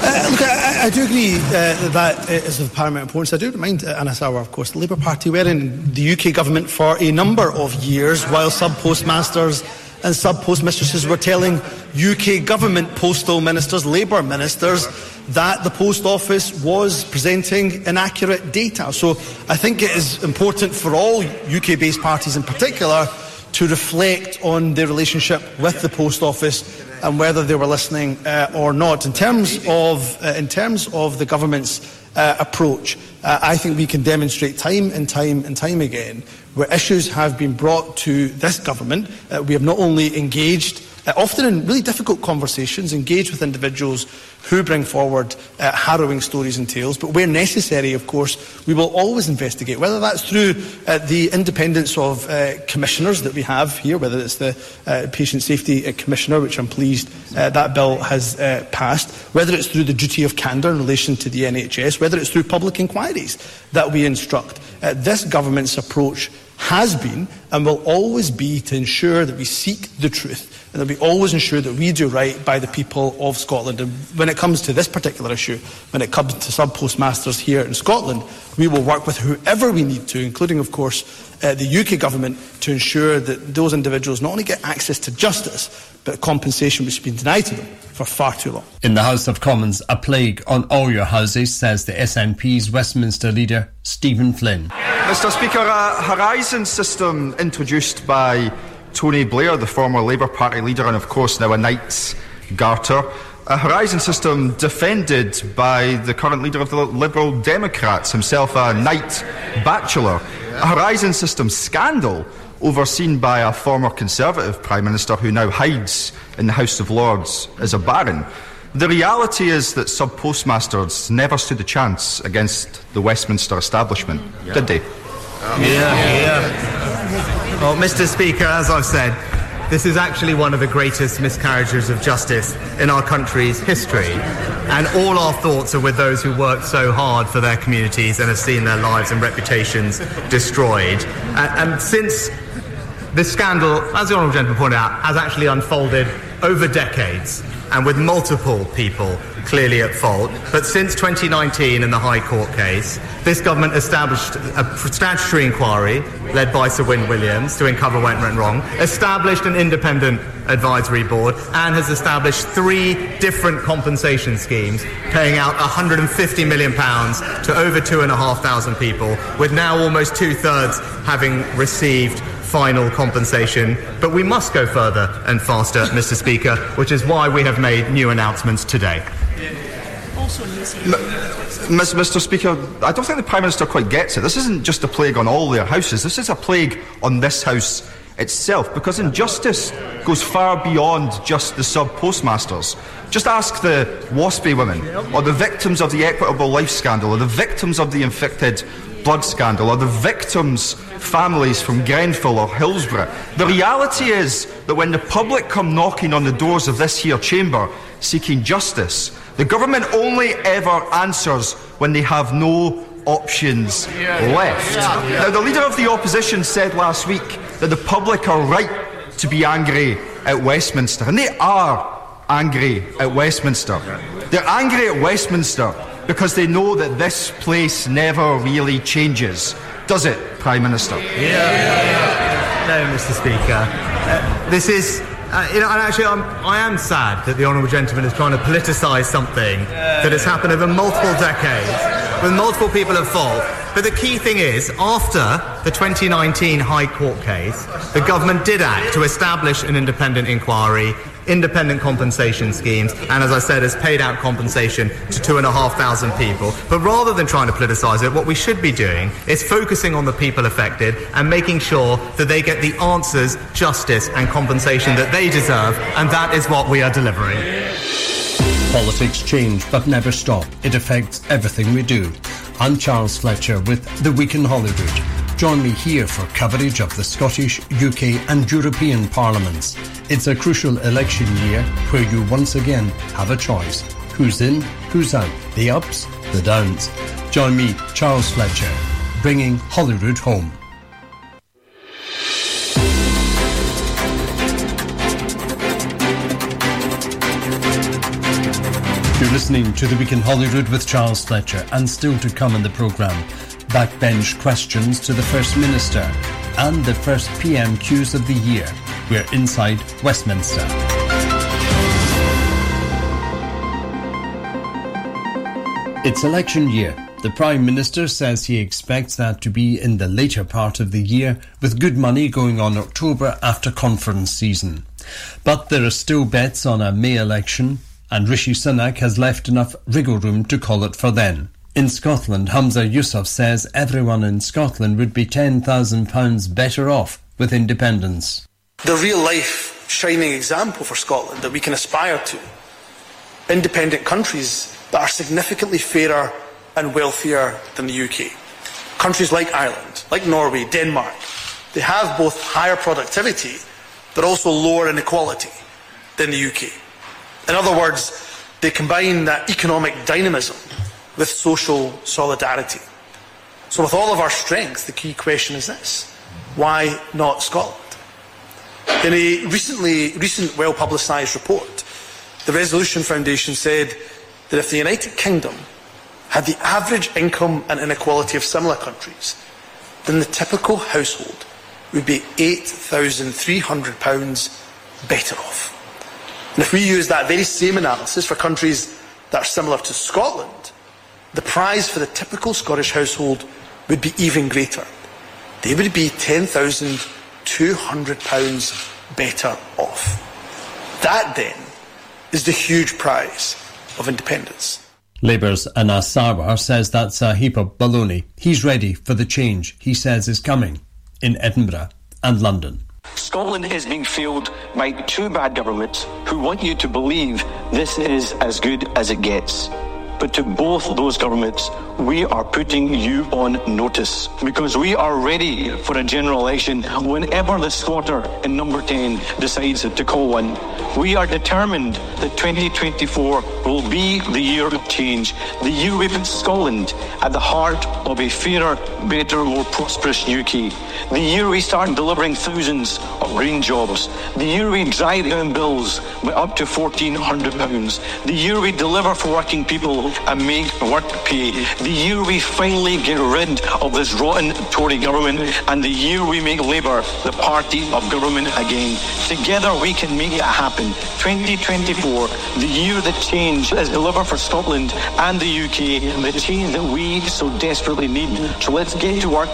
Uh, look, I, I do agree uh, that is of paramount importance. I do remind uh, Anas Sarwar, of course, the Labour Party were in the UK government for a number of years while sub postmasters and sub postmistresses were telling UK government postal ministers, Labour ministers, that the post office was presenting inaccurate data. So I think it is important for all UK based parties in particular to reflect on their relationship with the post office and whether they were listening uh, or not. In terms of, uh, in terms of the government's uh, approach, uh, I think we can demonstrate time and time and time again where issues have been brought to this government. Uh, we have not only engaged uh, often in really difficult conversations, engage with individuals who bring forward uh, harrowing stories and tales, but where necessary, of course, we will always investigate, whether that's through uh, the independence of uh, commissioners that we have here, whether it's the uh, Patient Safety Commissioner, which I'm pleased that bill has passed, whether it's through the duty of candour in relation to the NHS, whether it's through public inquiries that we instruct. This government's approach has been and will always be to ensure that we seek the truth and that we always ensure that we do right by the people of Scotland. And when it comes to this particular issue, when it comes to sub postmasters here in Scotland, we will work with whoever we need to, including, of course, uh, the UK government, to ensure that those individuals not only get access to justice, but compensation which has been denied to them for far too long. In the House of Commons, a plague on all your houses, says the SNP's Westminster leader, Stephen Flynn. Mr Speaker, a Horizon system introduced by Tony Blair, the former Labour Party leader, and of course now a Knight's Garter. A Horizon system defended by the current leader of the Liberal Democrats, himself a Knight Bachelor. A Horizon system scandal overseen by a former Conservative Prime Minister who now hides in the House of Lords as a baron. The reality is that sub postmasters never stood a chance against the Westminster establishment, yeah. did they? Yeah, yeah. Well, Mr. Speaker, as I've said, this is actually one of the greatest miscarriages of justice in our country's history. and all our thoughts are with those who worked so hard for their communities and have seen their lives and reputations destroyed. And, and since this scandal, as the Honourable Gentleman pointed out, has actually unfolded over decades and with multiple people clearly at fault. But since 2019 in the High Court case, this government established a statutory inquiry led by Sir Wyn Williams to uncover what went wrong, established an independent advisory board, and has established three different compensation schemes paying out £150 million to over 2,500 people, with now almost two thirds having received final compensation. But we must go further and faster, Mr. Speaker, which is why we have made new announcements today. Mr. Speaker, I don't think the Prime Minister quite gets it. This isn't just a plague on all their houses, this is a plague on this House itself, because injustice goes far beyond just the sub postmasters. Just ask the WASPI women, or the victims of the Equitable Life scandal, or the victims of the infected blood scandal, or the victims' families from Grenfell or Hillsborough. The reality is that when the public come knocking on the doors of this here chamber seeking justice, the government only ever answers when they have no options left. Now, the leader of the opposition said last week that the public are right to be angry at Westminster, and they are angry at Westminster. They're angry at Westminster because they know that this place never really changes. Does it, Prime Minister? Yeah. No, Mr. Speaker. Uh, this is. Uh, you know, and actually, I'm, I am sad that the honourable gentleman is trying to politicise something that has happened over multiple decades with multiple people at fault. But the key thing is, after the 2019 High Court case, the government did act to establish an independent inquiry independent compensation schemes, and as I said, has paid out compensation to two and a half thousand people. But rather than trying to politicise it, what we should be doing is focusing on the people affected and making sure that they get the answers, justice, and compensation that they deserve, and that is what we are delivering. Politics change but never stop. It affects everything we do. I'm Charles Fletcher with The Week in Holyrood. Join me here for coverage of the Scottish, UK, and European parliaments. It's a crucial election year where you once again have a choice. Who's in, who's out, the ups, the downs. Join me, Charles Fletcher, bringing Holyrood home. You're listening to The Week in Holyrood with Charles Fletcher, and still to come in the programme, backbench questions to the First Minister and the first PMQs of the year. We're inside Westminster. It's election year. The Prime Minister says he expects that to be in the later part of the year, with good money going on October after conference season. But there are still bets on a May election, and Rishi Sunak has left enough wriggle room to call it for then. In Scotland, Humza Yousaf says everyone in Scotland would be £10,000 better off with independence. The real life shining example for Scotland that we can aspire to. Independent countries that are significantly fairer and wealthier than the UK. Countries like Ireland, like Norway, Denmark, they have both higher productivity but also lower inequality than the UK. In other words, they combine that economic dynamism with social solidarity. So, with all of our strength, the key question is this why not Scotland? In a recently, recent well publicised report, the Resolution Foundation said that if the United Kingdom had the average income and inequality of similar countries, then the typical household would be £8,300 better off. And if we use that very same analysis for countries that are similar to Scotland, the prize for the typical Scottish household would be even greater. They would be £10,200 better off. That then is the huge prize of independence. Labour's Anas Sarwar says that's a heap of baloney. He's ready for the change he says is coming in Edinburgh and London. Scotland is being fueled by two bad governments who want you to believe this is as good as it gets. But to both those governments, we are putting you on notice because we are ready for a general election whenever the squatter in number 10 decides to call one. We are determined that 2024 will be the year of change, the year we put Scotland at the heart of a fairer, better, more prosperous UK. The year we start delivering thousands of green jobs. The year we drive down bills by up to £1,400. The year we deliver for working people and make work pay. The year we finally get rid of this rotten Tory government. And the year we make Labour the party of government again. Together we can make it happen. 2024, the year that change is delivered for Scotland and the UK, the change that we so desperately need. So let's get to work.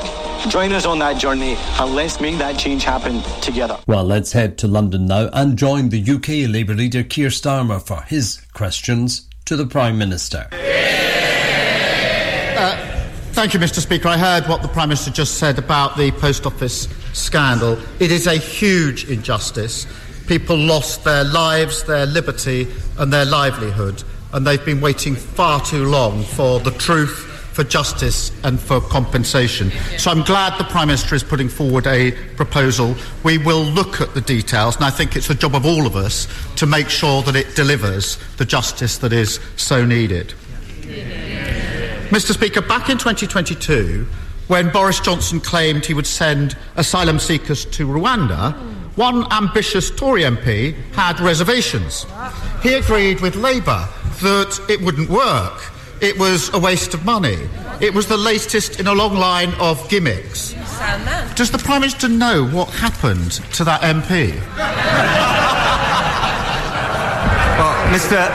Join us on that journey and let's make that change happen together. Well, let's head to London now and join the UK Labour leader Keir Starmer for his questions to the Prime Minister. Uh, thank you, Mr. Speaker. I heard what the Prime Minister just said about the Post Office scandal. It is a huge injustice. People lost their lives, their liberty, and their livelihood, and they've been waiting far too long for the truth for justice and for compensation. So I'm glad the Prime Minister is putting forward a proposal. We will look at the details, and I think it's the job of all of us to make sure that it delivers the justice that is so needed. Mr. Speaker, back in 2022, when Boris Johnson claimed he would send asylum seekers to Rwanda, one ambitious Tory MP had reservations. He agreed with Labour that it wouldn't work it was a waste of money. It was the latest in a long line of gimmicks. Does the Prime Minister know what happened to that MP? Well, Mr.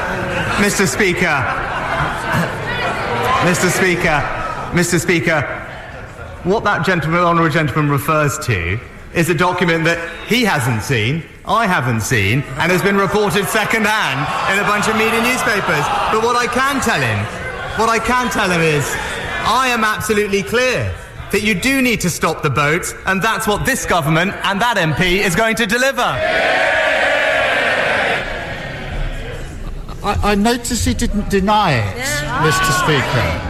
Mr. Speaker, Mr. Speaker, Mr. Speaker, what that gentleman, honourable gentleman, refers to is a document that he hasn't seen, I haven't seen, and has been reported second-hand in a bunch of media newspapers. But what I can tell him what I can tell him is, I am absolutely clear that you do need to stop the boats, and that's what this government and that MP is going to deliver. I, I notice he didn't deny it, yeah. Mr. Speaker.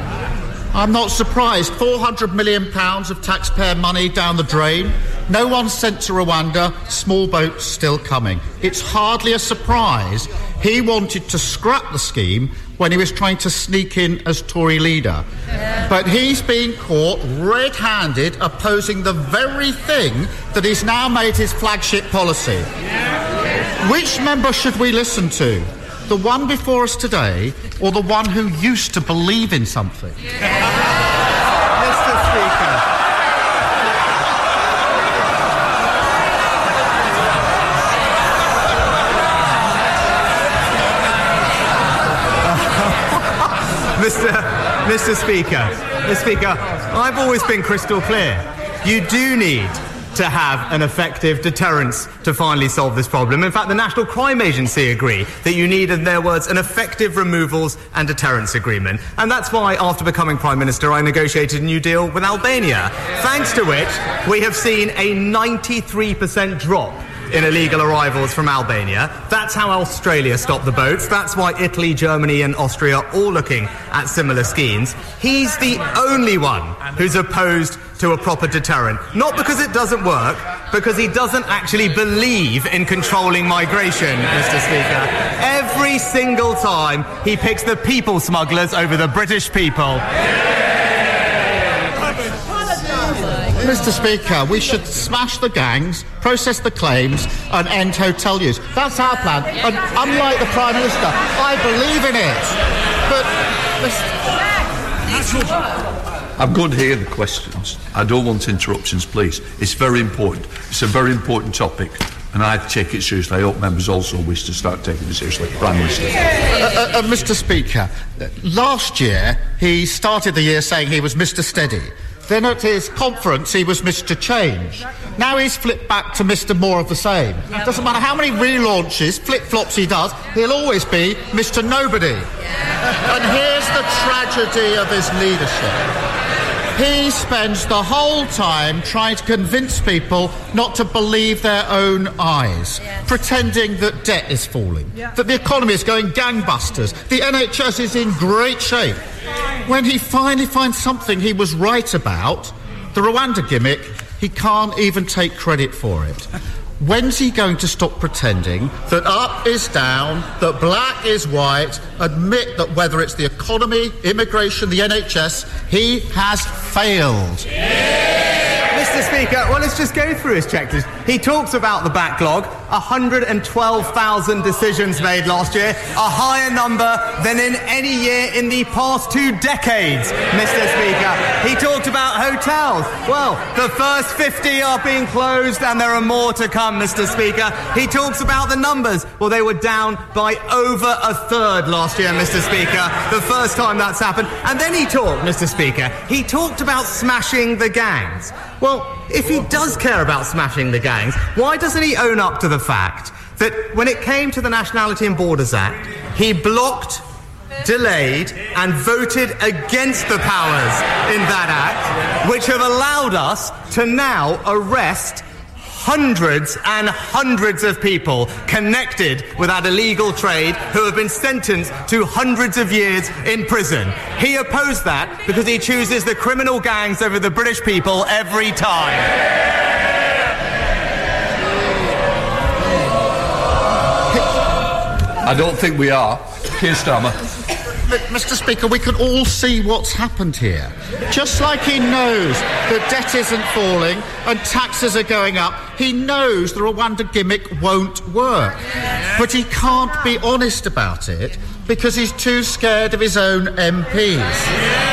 I'm not surprised. £400 million of taxpayer money down the drain. No one sent to Rwanda. Small boats still coming. It's hardly a surprise. He wanted to scrap the scheme when he was trying to sneak in as Tory leader. Yeah. But he's being caught red handed opposing the very thing that he's now made his flagship policy. Yeah. Which member should we listen to? The one before us today or the one who used to believe in something? Yeah. Mr. Mr. Speaker, Mr. Speaker, I've always been crystal clear. You do need to have an effective deterrence to finally solve this problem. In fact, the National Crime Agency agree that you need, in their words, an effective removals and deterrence agreement. And that's why, after becoming Prime Minister, I negotiated a new deal with Albania, thanks to which we have seen a 93% drop in illegal arrivals from Albania. That's how Australia stopped the boats. That's why Italy, Germany, and Austria are all looking at similar schemes. He's the only one who's opposed to a proper deterrent. Not because it doesn't work, because he doesn't actually believe in controlling migration, Mr. Speaker. Every single time he picks the people smugglers over the British people. Mr. Speaker, we should smash the gangs, process the claims, and end hotel use. That's our plan. And unlike the Prime Minister, I believe in it. But. I'm going to hear the questions. I don't want interruptions, please. It's very important. It's a very important topic and I take it seriously. I hope members also wish to start taking it seriously. Prime Minister. Uh, uh, uh, Mr. Speaker, last year he started the year saying he was Mr. Steady. Then at his conference, he was Mr. Change. Now he's flipped back to Mr. More of the same. Doesn't matter how many relaunches, flip flops he does, he'll always be Mr. Nobody. And here's the tragedy of his leadership. He spends the whole time trying to convince people not to believe their own eyes, pretending that debt is falling, that the economy is going gangbusters, the NHS is in great shape. When he finally finds something he was right about, the Rwanda gimmick, he can't even take credit for it. When's he going to stop pretending that up is down, that black is white, admit that whether it's the economy, immigration, the NHS, he has failed? Mr. Speaker, well, let's just go through his checklist. He talks about the backlog 112,000 decisions made last year, a higher number than in any year in the past two decades, Mr. Speaker. He talked about hotels. Well, the first 50 are being closed and there are more to come, Mr. Speaker. He talks about the numbers. Well, they were down by over a third last year, Mr. Speaker, the first time that's happened. And then he talked, Mr. Speaker, he talked about smashing the gangs. Well, if he does care about smashing the gangs, why doesn't he own up to the fact that when it came to the Nationality and Borders Act, he blocked, delayed, and voted against the powers in that act, which have allowed us to now arrest hundreds and hundreds of people connected with that illegal trade who have been sentenced to hundreds of years in prison. He opposed that because he chooses the criminal gangs over the British people every time. I don't think we are. Keir Starmer. Mr. Speaker, we can all see what's happened here. Just like he knows that debt isn't falling and taxes are going up, he knows the Rwanda gimmick won't work. But he can't be honest about it because he's too scared of his own MPs.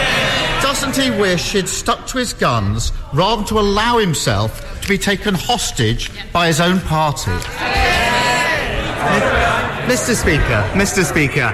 Doesn't he wish he'd stuck to his guns rather than to allow himself to be taken hostage by his own party? Mr. Speaker, Mr. Speaker,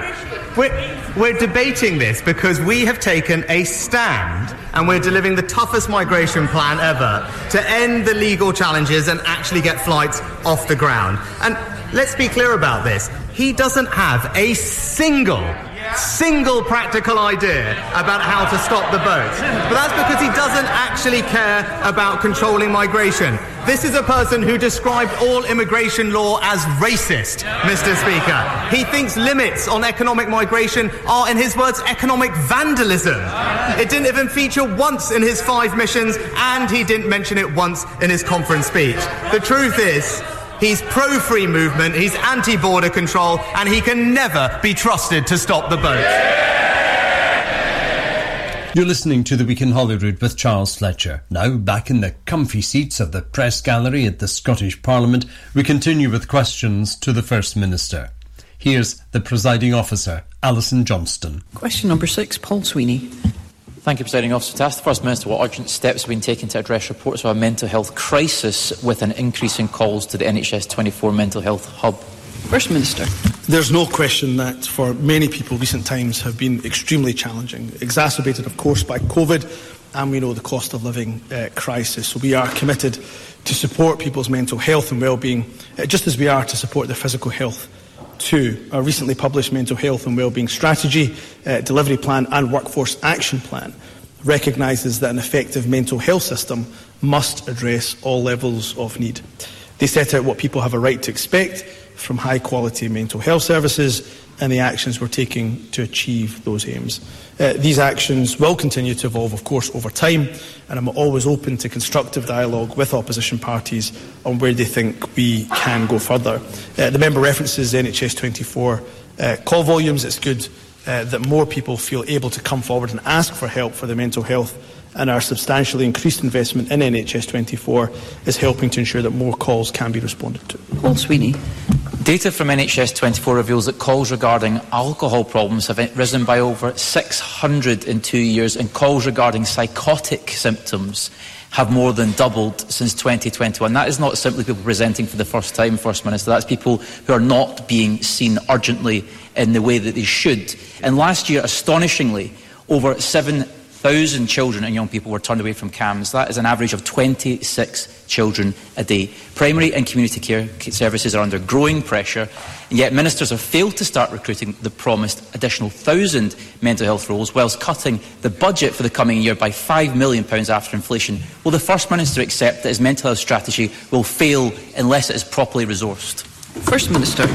we're, we're debating this because we have taken a stand and we're delivering the toughest migration plan ever to end the legal challenges and actually get flights off the ground. And let's be clear about this. He doesn't have a single single practical idea about how to stop the boats. But that's because he doesn't actually care about controlling migration. This is a person who described all immigration law as racist, Mr. Speaker. He thinks limits on economic migration are, in his words, economic vandalism. It didn't even feature once in his five missions, and he didn't mention it once in his conference speech. The truth is, He's pro free movement, he's anti border control, and he can never be trusted to stop the boat. You're listening to The Week in Holyrood with Charles Fletcher. Now, back in the comfy seats of the press gallery at the Scottish Parliament, we continue with questions to the First Minister. Here's the presiding officer, Alison Johnstone. Question number six, Paul Sweeney. Thank you, Presiding Officer. To ask the First Minister what urgent steps have been taken to address reports of a mental health crisis with an increase in calls to the NHS 24 mental health hub. First Minister. There's no question that for many people recent times have been extremely challenging, exacerbated of course by COVID and we know the cost of living uh, crisis. So we are committed to support people's mental health and well-being, uh, just as we are to support their physical health too. Our recently published mental health and wellbeing strategy, uh, delivery plan and workforce action plan recognises that an effective mental health system must address all levels of need. They set out what people have a right to expect from high quality mental health services and the actions we're taking to achieve those aims. Uh, these actions will continue to evolve, of course, over time, and I'm always open to constructive dialogue with opposition parties on where they think we can go further. Uh, the member references NHS 24 uh, call volumes. It's good uh, that more people feel able to come forward and ask for help for their mental health, and our substantially increased investment in NHS 24 is helping to ensure that more calls can be responded to. Paul Sweeney. Data from NHS 24 reveals that calls regarding alcohol problems have risen by over 600 in two years, and calls regarding psychotic symptoms have more than doubled since 2021. That is not simply people presenting for the first time, First Minister. That's people who are not being seen urgently in the way that they should. And last year, astonishingly, over 7 1,000 children and young people were turned away from CAMHS. That is an average of 26 children a day. Primary and community care services are under growing pressure, and yet ministers have failed to start recruiting the promised additional 1,000 mental health roles, whilst cutting the budget for the coming year by £5 million after inflation. Will the First Minister accept that his mental health strategy will fail unless it is properly resourced? First Minister.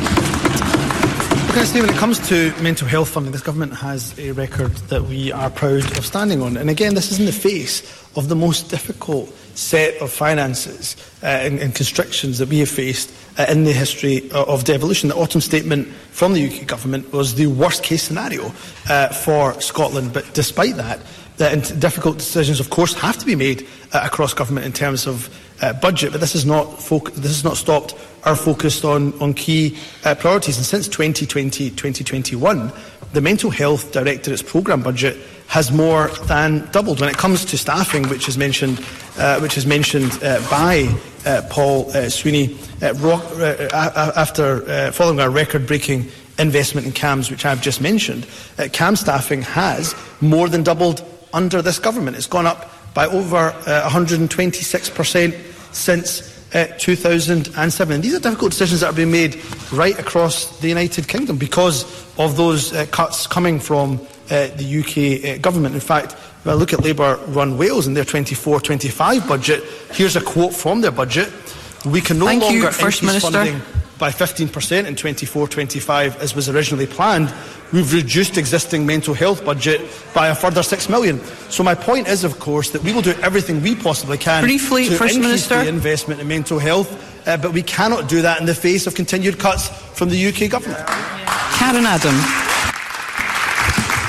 When it comes to mental health funding, this government has a record that we are proud of standing on. And again, this is in the face of the most difficult set of finances uh, and, and, constrictions that we have faced uh, in the history of devolution. The autumn statement from the UK government was the worst case scenario uh, for Scotland. But despite that, uh, difficult decisions, of course, have to be made uh, across government in terms of uh, budget. But this is not this has not stopped our focused on on key uh, priorities. And since 2020, 2021, the Mental Health Directorate's programme budget has more than doubled. When it comes to staffing, which is mentioned, uh, which is mentioned uh, by Paul Sweeney, rock, after following our record-breaking investment in CAMHS, which I've just mentioned, CAM staffing has more than doubled under this government. It's gone up by over uh, 126% since uh, 2007. And these are difficult decisions that are being made right across the United Kingdom because of those uh, cuts coming from uh, the UK uh, government. In fact, if I look at Labour run Wales and their 24 25 budget, here's a quote from their budget. We can no Thank longer you, First increase Minister. funding by 15% in 24-25 as was originally planned. We've reduced existing mental health budget by a further 6 million. So my point is, of course, that we will do everything we possibly can Briefly, to First increase Minister. the investment in mental health, uh, but we cannot do that in the face of continued cuts from the UK government. Karen Adam.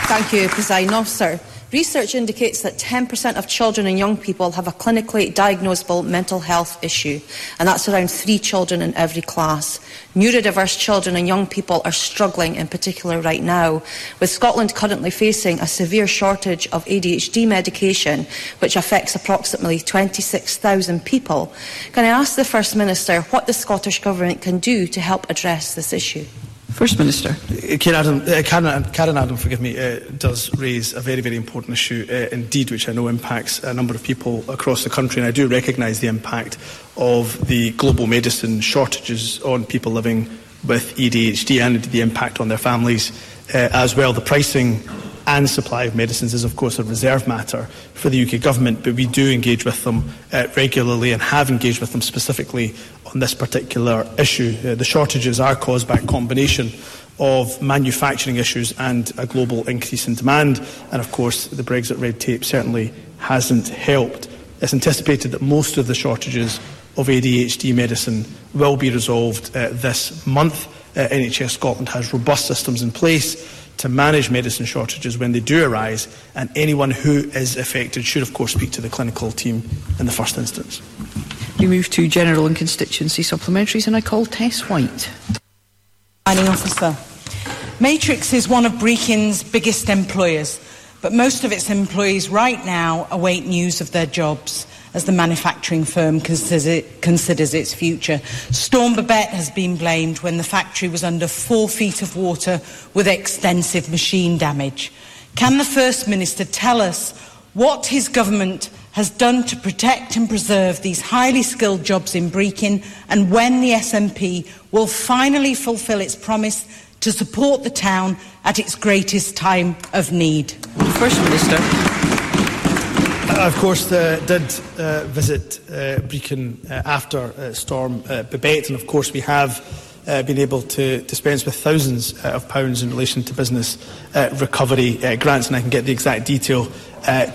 Thank you, President Officer. Research indicates that 10% of children and young people have a clinically diagnosable mental health issue, and that's around three children in every class. Neurodiverse children and young people are struggling in particular right now, with Scotland currently facing a severe shortage of ADHD medication, which affects approximately 26,000 people. Can I ask the First Minister what the Scottish Government can do to help address this issue? First Minister. Karen Adam, uh, Karen, Karen Adam, forgive me, uh, does raise a very, very important issue uh, indeed, which I know impacts a number of people across the country, and I do recognise the impact of the global medicine shortages on people living with ADHD and the impact on their families uh, as well. The pricing and supply of medicines is, of course, a reserve matter for the UK government, but we do engage with them uh, regularly and have engaged with them specifically on this particular issue. Uh, the shortages are caused by a combination of manufacturing issues and a global increase in demand, and of course, the Brexit red tape certainly hasn't helped. It's anticipated that most of the shortages of ADHD medicine will be resolved uh, this month. Uh, NHS Scotland has robust systems in place to manage medicine shortages when they do arise, and anyone who is affected should, of course, speak to the clinical team in the first instance. We move to general and constituency supplementaries, and I call Tess White. Signing officer. Matrix is one of Brechin's biggest employers, but most of its employees right now await news of their jobs as the manufacturing firm consider, considers its future. Storm Babette has been blamed when the factory was under four feet of water with extensive machine damage. Can the First Minister tell us what his government has done to protect and preserve these highly skilled jobs in Brechin and when the SNP will finally fulfil its promise to support the town at its greatest time of need? First Minister. I, of course, uh, did uh, visit uh, Brechin uh, after uh, Storm uh, Babette, and of course, we have been able to dispense with thousands of pounds in relation to business recovery grants, and I can get the exact detail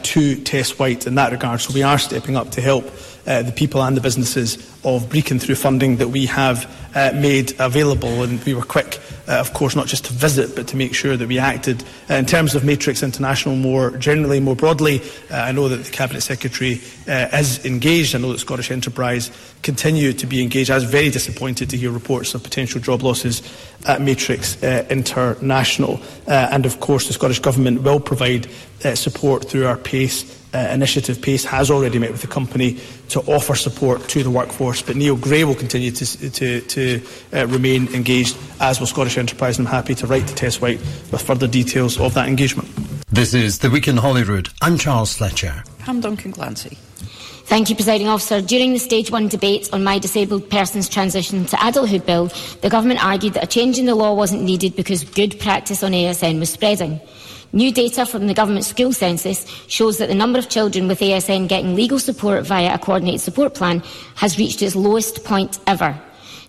to Tess White in that regard. So we are stepping up to help uh, the people and the businesses of Brechin through funding that we have uh, made available. And we were quick, uh, of course, not just to visit, but to make sure that we acted. Uh, in terms of Matrix International more generally, more broadly, uh, I know that the Cabinet Secretary is engaged. I know that Scottish Enterprise continue to be engaged. I was very disappointed to hear reports of potential job losses at Matrix International. And of course, the Scottish Government will provide support through our PACE uh, initiative. PACE has already met with the company to offer support to the workforce, but Neil Gray will continue to, to, to uh, remain engaged, as will Scottish Enterprise, and I'm happy to write to Tess White with further details of that engagement. This is The Week in Holyrood. I'm Charles Fletcher. Pam Duncan Glancy. Thank you, Presiding Officer. During the Stage 1 debate on my disabled person's transition to adulthood bill, the Government argued that a change in the law wasn't needed because good practice on ASN was spreading. New data from the government school census shows that the number of children with ASN getting legal support via a coordinated support plan has reached its lowest point ever.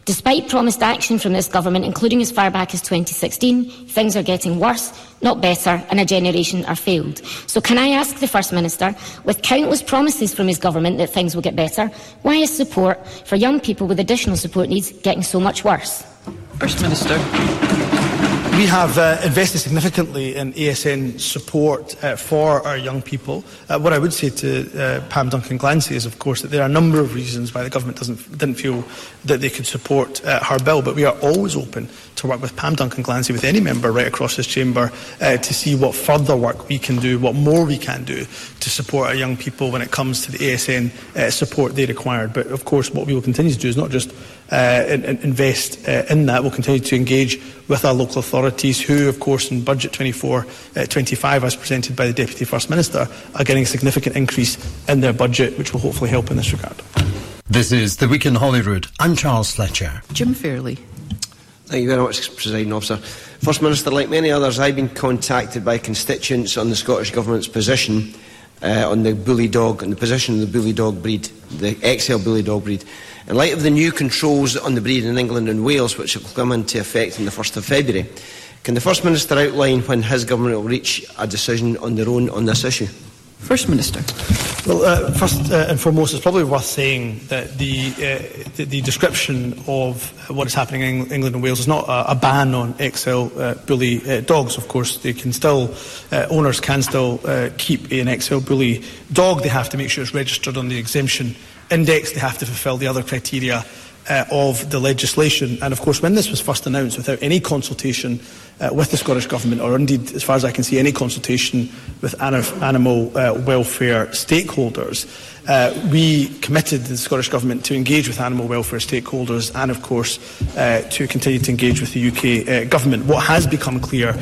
Despite promised action from this government, including as far back as 2016, things are getting worse, not better, and a generation are failed. So can I ask the First Minister, with countless promises from his government that things will get better, why is support for young people with additional support needs getting so much worse? First Minister. We have uh, invested significantly in ASN support uh, for our young people. Uh, what I would say to uh, Pam Duncan Glancy is, of course, that there are a number of reasons why the government doesn't, didn't feel that they could support uh, her bill, but we are always open to work with Pam Duncan Glancy, with any member right across this chamber, uh, to see what further work we can do, what more we can do to support our young people when it comes to the ASN support they required. But of course, what we will continue to do is not just invest uh, in that. We'll continue to engage with our local authorities, who, of course, in Budget 24-25, uh, as presented by the Deputy First Minister, are getting a significant increase in their budget, which will hopefully help in this regard. This is The Week in Holyrood. I'm Charles Fletcher. Jim Fairlie. Thank you very much, Presiding Officer. First Minister, like many others, I've been contacted by constituents on the Scottish Government's position uh, on the bully dog and the position of the bully dog breed, the XL bully dog breed. In light of the new controls on the breed in England and Wales, which will come into effect on the 1st of February, can the First Minister outline when his government will reach a decision on their own on this issue? First Minister. Well, uh, first uh, and foremost, it's probably worth saying that the, uh, the, the, description of what is happening in England and Wales is not a, a ban on XL uh, bully uh, dogs. Of course, they can still uh, owners can still keep an XL bully dog. They have to make sure it's registered on the exemption index, they have to fulfil the other criteria uh, of the legislation. And of course, when this was first announced without any consultation uh, with the Scottish Government, or indeed, as far as I can see, any consultation with animal uh, welfare stakeholders, uh, we committed the Scottish Government to engage with animal welfare stakeholders and, of course, uh, to continue to engage with the UK uh, Government. What has become clear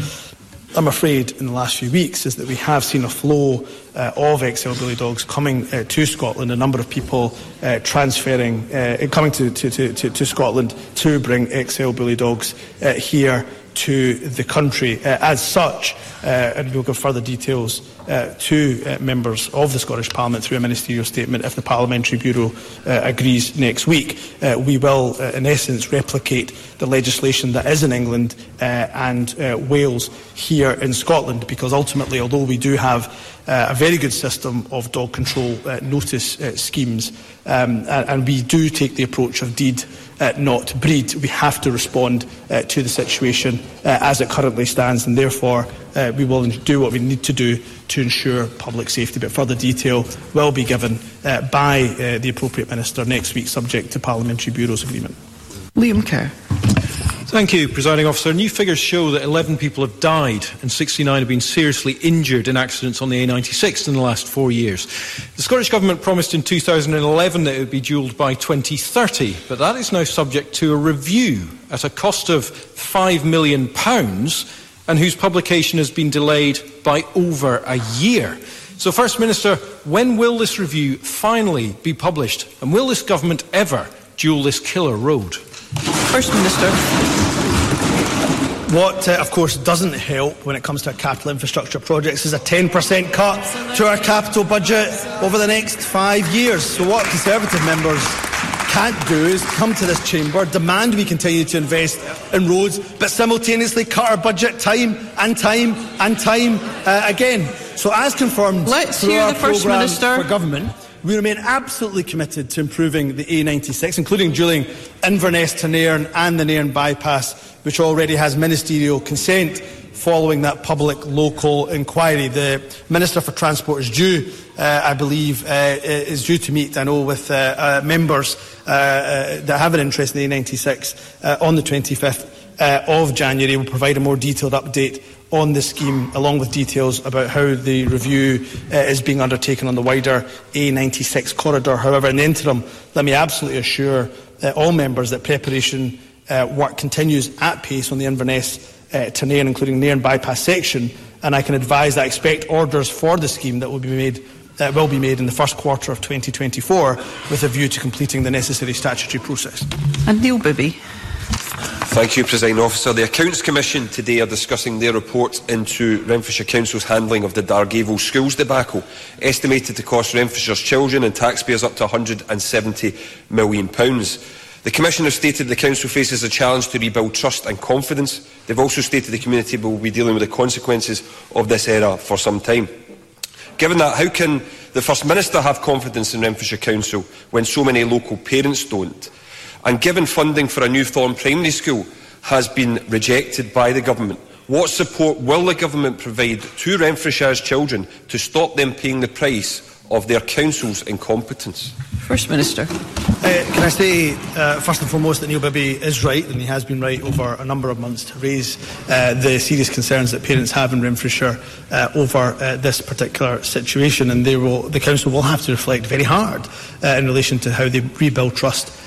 I'm afraid, in the last few weeks is that we have seen a flow uh, of XL bully dogs coming uh, to Scotland, a number of people uh, transferring, uh, coming to, to, to, to, Scotland to bring XL bully dogs uh, here to the country. Uh, as such, uh, and we'll give further details uh, to members of the Scottish Parliament through a ministerial statement if the Parliamentary Bureau agrees next week. We will, in essence, replicate the legislation that is in England and Wales here in Scotland because ultimately, although we do have uh, a very good system of dog control uh, notice uh, schemes, um, and, and, we do take the approach of deed, not breed. We have to respond uh, to the situation uh, as it currently stands, and therefore we will do what we need to do to ensure public safety. But further detail will be given by the appropriate minister next week, subject to Parliamentary Bureau's agreement. Liam Kerr. Thank you, Presiding Officer. New figures show that 11 people have died and 69 have been seriously injured in accidents on the A96 in the last four years. The Scottish Government promised in 2011 that it would be dualled by 2030, but that is now subject to a review at a cost of £5 million and whose publication has been delayed by over a year. So, First Minister, when will this review finally be published? And will this government ever dual this killer road? First Minister. What, uh, of course, doesn't help when it comes to our capital infrastructure projects is a 10% cut to our capital budget over the next five years. So, what Conservative members can't do is come to this chamber, demand we continue to invest in roads, but simultaneously cut our budget time and time and time uh, again. So, as confirmed Let's through hear our the First Minister. for government, we remain absolutely committed to improving the A96, including dualling Inverness to Nairn and the Nairn bypass, which already has ministerial consent following that public local inquiry. The Minister for Transport is due, uh, I believe, uh, is due to meet, I know, with uh, uh members uh, uh, that have an interest in the A96 on the 25th of January. We'll provide a more detailed update on the scheme, along with details about how the review uh, is being undertaken on the wider A96 corridor. However, in the interim, let me absolutely assure uh, all members that preparation uh, work continues at pace on the Inverness uh, to Nairn, including Nairn bypass section, and I can advise that I expect orders for the scheme that will be made uh, will be made in the first quarter of 2024 with a view to completing the necessary statutory process. And Neil Bibby. Thank you, President Officer. The Accounts Commission today are discussing their report into Renfrewshire Council's handling of the Dargavel schools debacle, estimated to cost Renfrewshire's children and taxpayers up to £170 million. The Commission has stated the Council faces a challenge to rebuild trust and confidence. They've also stated the community will be dealing with the consequences of this error for some time. Given that, how can the First Minister have confidence in Renfrewshire Council when so many local parents don't? And given funding for a new Thorn Primary School has been rejected by the Government, what support will the Government provide to Renfrewshire's children to stop them paying the price of their Council's incompetence? First Minister. Uh, can I say, uh, first and foremost, that Neil Bibby is right, and he has been right over a number of months to raise uh, the serious concerns that parents have in Renfrewshire uh, over uh, this particular situation, and they will, the Council will have to reflect very hard uh, in relation to how they rebuild trust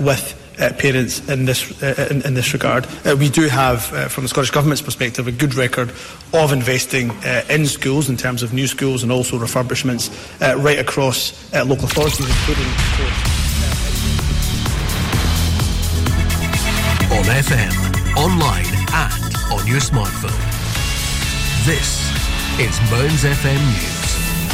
with uh, parents in this, uh, in, in this regard. Uh, we do have, uh, from the Scottish Government's perspective, a good record of investing uh, in schools in terms of new schools and also refurbishments uh, right across uh, local authorities, including, On FM, online and on your smartphone. This is Mearns FM News.